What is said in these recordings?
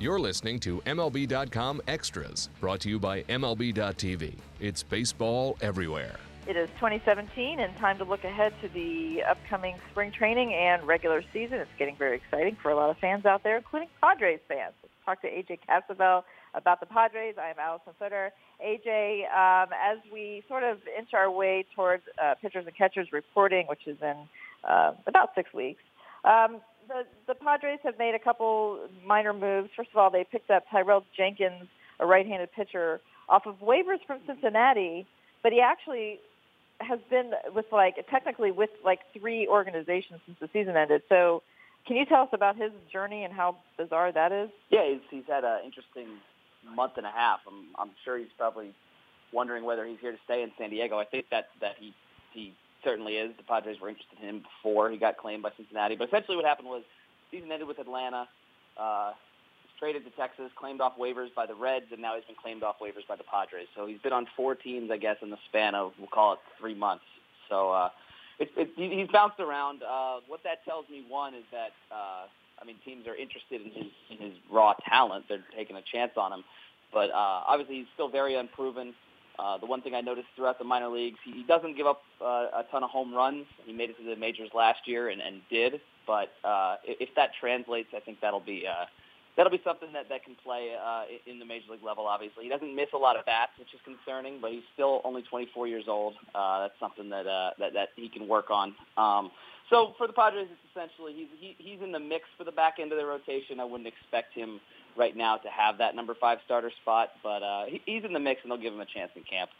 You're listening to MLB.com Extras, brought to you by MLB.tv. It's baseball everywhere. It is 2017 and time to look ahead to the upcoming spring training and regular season. It's getting very exciting for a lot of fans out there, including Padres fans. Let's talk to AJ Cassavell about the Padres. I am Alyson Footer. AJ, um, as we sort of inch our way towards uh, pitchers and catchers reporting, which is in uh, about six weeks, um, the, the Padres have made a couple minor moves. First of all, they picked up Tyrell Jenkins, a right-handed pitcher, off of waivers from Cincinnati, but he actually has been with like technically with like three organizations since the season ended. So, can you tell us about his journey and how bizarre that is? Yeah, he's, he's had an interesting month and a half. I'm I'm sure he's probably wondering whether he's here to stay in San Diego. I think that that he he certainly is. The Padres were interested in him before he got claimed by Cincinnati. But essentially, what happened was season ended with Atlanta. Uh, traded to Texas, claimed off waivers by the Reds, and now he's been claimed off waivers by the Padres. So he's been on four teams, I guess, in the span of we'll call it three months. So uh, it, it, he's bounced around. Uh, what that tells me, one, is that uh, I mean teams are interested in his in his raw talent. They're taking a chance on him, but uh, obviously he's still very unproven. Uh, the one thing I noticed throughout the minor leagues, he, he doesn't give up uh, a ton of home runs. He made it to the majors last year and, and did, but uh, if that translates, I think that'll be uh, that'll be something that, that can play uh, in the major league level. Obviously, he doesn't miss a lot of bats, which is concerning, but he's still only 24 years old. Uh, that's something that uh, that that he can work on. Um, so for the Padres, it's essentially he's he, he's in the mix for the back end of the rotation. I wouldn't expect him right now to have that number five starter spot, but uh, he, he's in the mix, and they'll give him a chance in camp.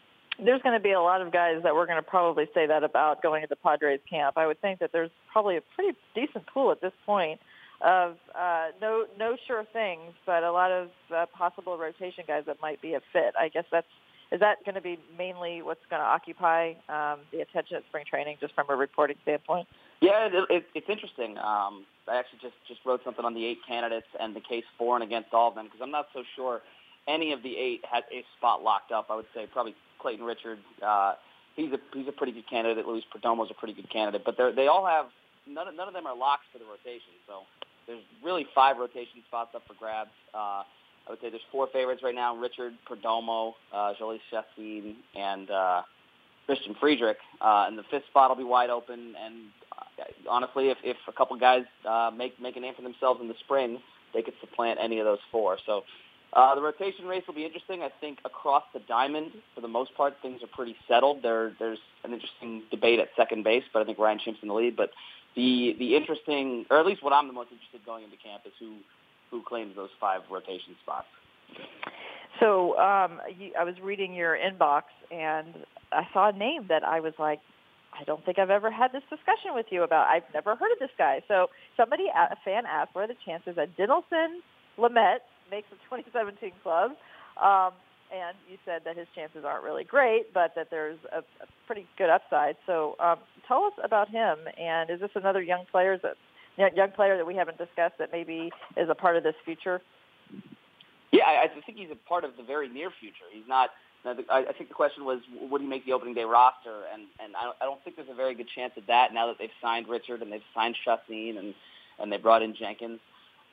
There's going to be a lot of guys that we're going to probably say that about going into Padres camp. I would think that there's probably a pretty decent pool at this point of uh, no no sure things, but a lot of uh, possible rotation guys that might be a fit. I guess that's is that going to be mainly what's going to occupy um, the attention at spring training, just from a reporting standpoint? Yeah, it, it, it's interesting. Um, I actually just just wrote something on the eight candidates and the case for and against all of them because I'm not so sure any of the eight has a spot locked up. I would say probably Clayton Richard. Uh, he's a he's a pretty good candidate. Luis Perdomo's a pretty good candidate, but they they all have none none of them are locks for the rotation. So there's really five rotation spots up for grabs. Uh, I would say there's four favorites right now: Richard, Perdomo, uh, Jhoulys Chacin, and uh, Christian Friedrich. Uh, and the fifth spot will be wide open. And uh, honestly, if, if a couple guys uh, make make a name for themselves in the spring, they could supplant any of those four. So uh, the rotation race will be interesting. I think across the diamond, for the most part, things are pretty settled. There, there's an interesting debate at second base, but I think Ryan Schimpf's in the lead. But the the interesting, or at least what I'm the most interested going into camp is who who claims those five rotation spots. So um, I was reading your inbox and I saw a name that I was like, I don't think I've ever had this discussion with you about. I've never heard of this guy. So somebody, a fan asked, what are the chances that Dinelson Lamet makes the 2017 club? Um, and you said that his chances aren't really great, but that there's a, a pretty good upside. So um, tell us about him, and is this another young player that young player that we haven't discussed that maybe is a part of this future? Yeah, I, I think he's a part of the very near future. He's not. I think the question was, would he make the opening day roster? And and I don't, I don't think there's a very good chance of that now that they've signed Richard and they've signed Chacin and and they brought in Jenkins.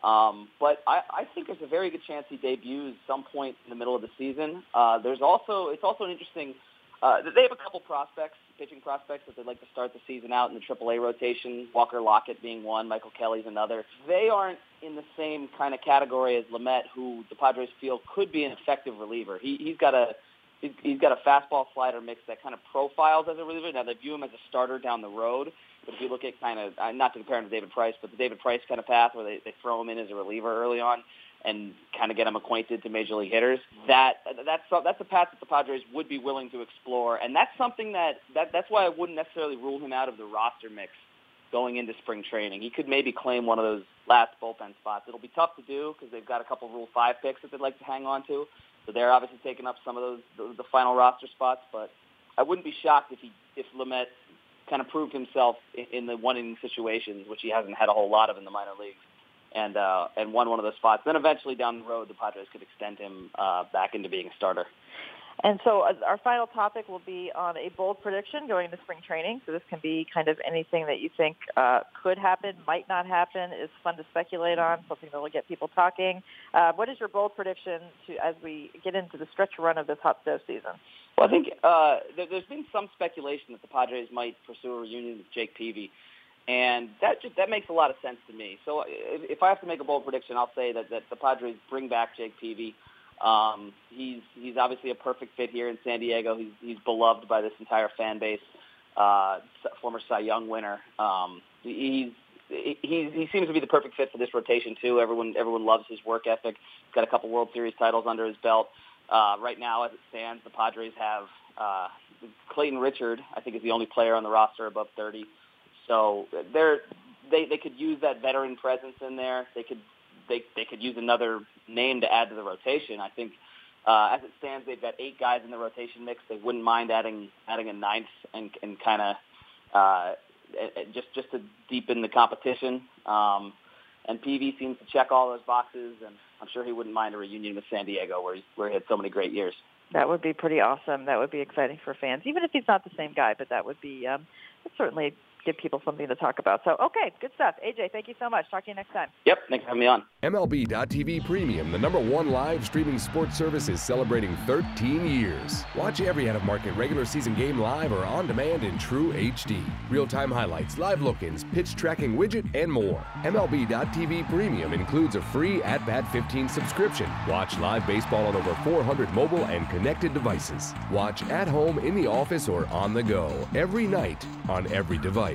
Um, but I, I think there's a very good chance he debuts some point in the middle of the season. Uh, there's also it's also an interesting. Uh, they have a couple prospects, pitching prospects that they'd like to start the season out in the AAA rotation. Walker Lockett being one, Michael Kelly's another. They aren't in the same kind of category as Lamet, who the Padres feel could be an effective reliever. He, he's got a he's, he's got a fastball slider mix that kind of profiles as a reliever. Now they view him as a starter down the road, but if you look at kind of, uh, not to compare him to David Price, but the David Price kind of path where they, they throw him in as a reliever early on and kind of get him acquainted to major league hitters, that that's that's a path that the Padres would be willing to explore, and that's something that, that that's why I wouldn't necessarily rule him out of the roster mix going into spring training. He could maybe claim one of those last bullpen spots. It'll be tough to do because they've got a couple Rule Five picks that they'd like to hang on to, so they're obviously taking up some of those the, the final roster spots. But I wouldn't be shocked if he if Lamet kind of proved himself in the one inning situations, which he hasn't had a whole lot of in the minor leagues, and uh, and won one of those spots. Then eventually down the road, the Padres could extend him uh, back into being a starter. And so uh, our final topic will be on a bold prediction going into spring training. So this can be kind of anything that you think uh, could happen, might not happen, is fun to speculate on, something that will get people talking. Uh, what is your bold prediction to, as we get into the stretch run of this hot stove season? Well, I think uh, there, there's been some speculation that the Padres might pursue a reunion with Jake Peavy. And that just, that makes a lot of sense to me. So if, if I have to make a bold prediction, I'll say that, that the Padres bring back Jake Peavy. Um, he's he's obviously a perfect fit here in San Diego. He's he's beloved by this entire fan base. Uh, former Cy Young winner. Um, he's he he seems to be the perfect fit for this rotation too. Everyone everyone loves his work ethic. He's got a couple World Series titles under his belt. Uh, right now, as it stands, the Padres have uh, Clayton Richard. I think is the only player on the roster above 30. So they're they they could use that veteran presence in there. They could they they could use another name to add to the rotation. I think uh, as it stands, they've got eight guys in the rotation mix. They wouldn't mind adding adding a ninth and and kind of uh, just just to deepen the competition. Um, and Peavy seems to check all those boxes, and I'm sure he wouldn't mind a reunion with San Diego, where he, where he had so many great years. That would be pretty awesome. That would be exciting for fans, even if he's not the same guy. But that would be um, certainly give people something to talk about. So, okay, good stuff. AJ, thank you so much. Talk to you next time. Yep, thanks for having me on. MLB.tv Premium, the number one live streaming sports service, is celebrating 13 years. Watch every out of market regular season game live or on demand in true HD. Real time highlights, live look ins, pitch tracking widget, and more. MLB.tv Premium includes a free At Bat 15 subscription. Watch live baseball on over 400 mobile and connected devices. Watch at home, in the office, or on the go every night on every device.